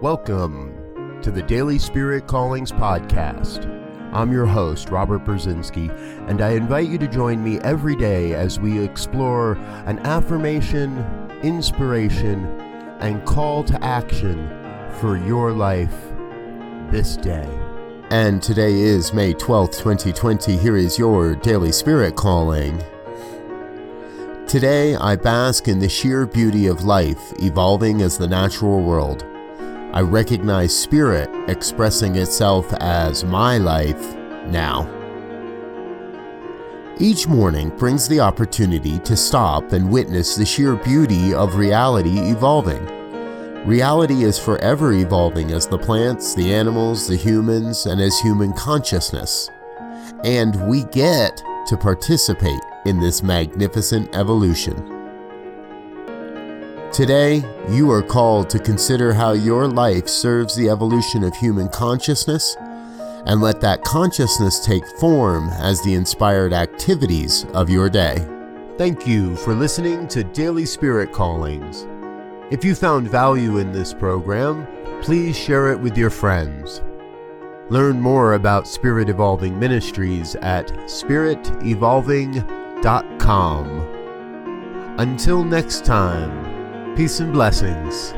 Welcome to the Daily Spirit Callings Podcast. I'm your host, Robert Brzezinski, and I invite you to join me every day as we explore an affirmation, inspiration, and call to action for your life this day. And today is May 12th, 2020. Here is your Daily Spirit Calling. Today, I bask in the sheer beauty of life evolving as the natural world. I recognize spirit expressing itself as my life now. Each morning brings the opportunity to stop and witness the sheer beauty of reality evolving. Reality is forever evolving as the plants, the animals, the humans, and as human consciousness. And we get to participate in this magnificent evolution. Today, you are called to consider how your life serves the evolution of human consciousness and let that consciousness take form as the inspired activities of your day. Thank you for listening to Daily Spirit Callings. If you found value in this program, please share it with your friends. Learn more about Spirit Evolving Ministries at spiritevolving.com. Until next time, Peace and blessings.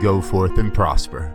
Go forth and prosper.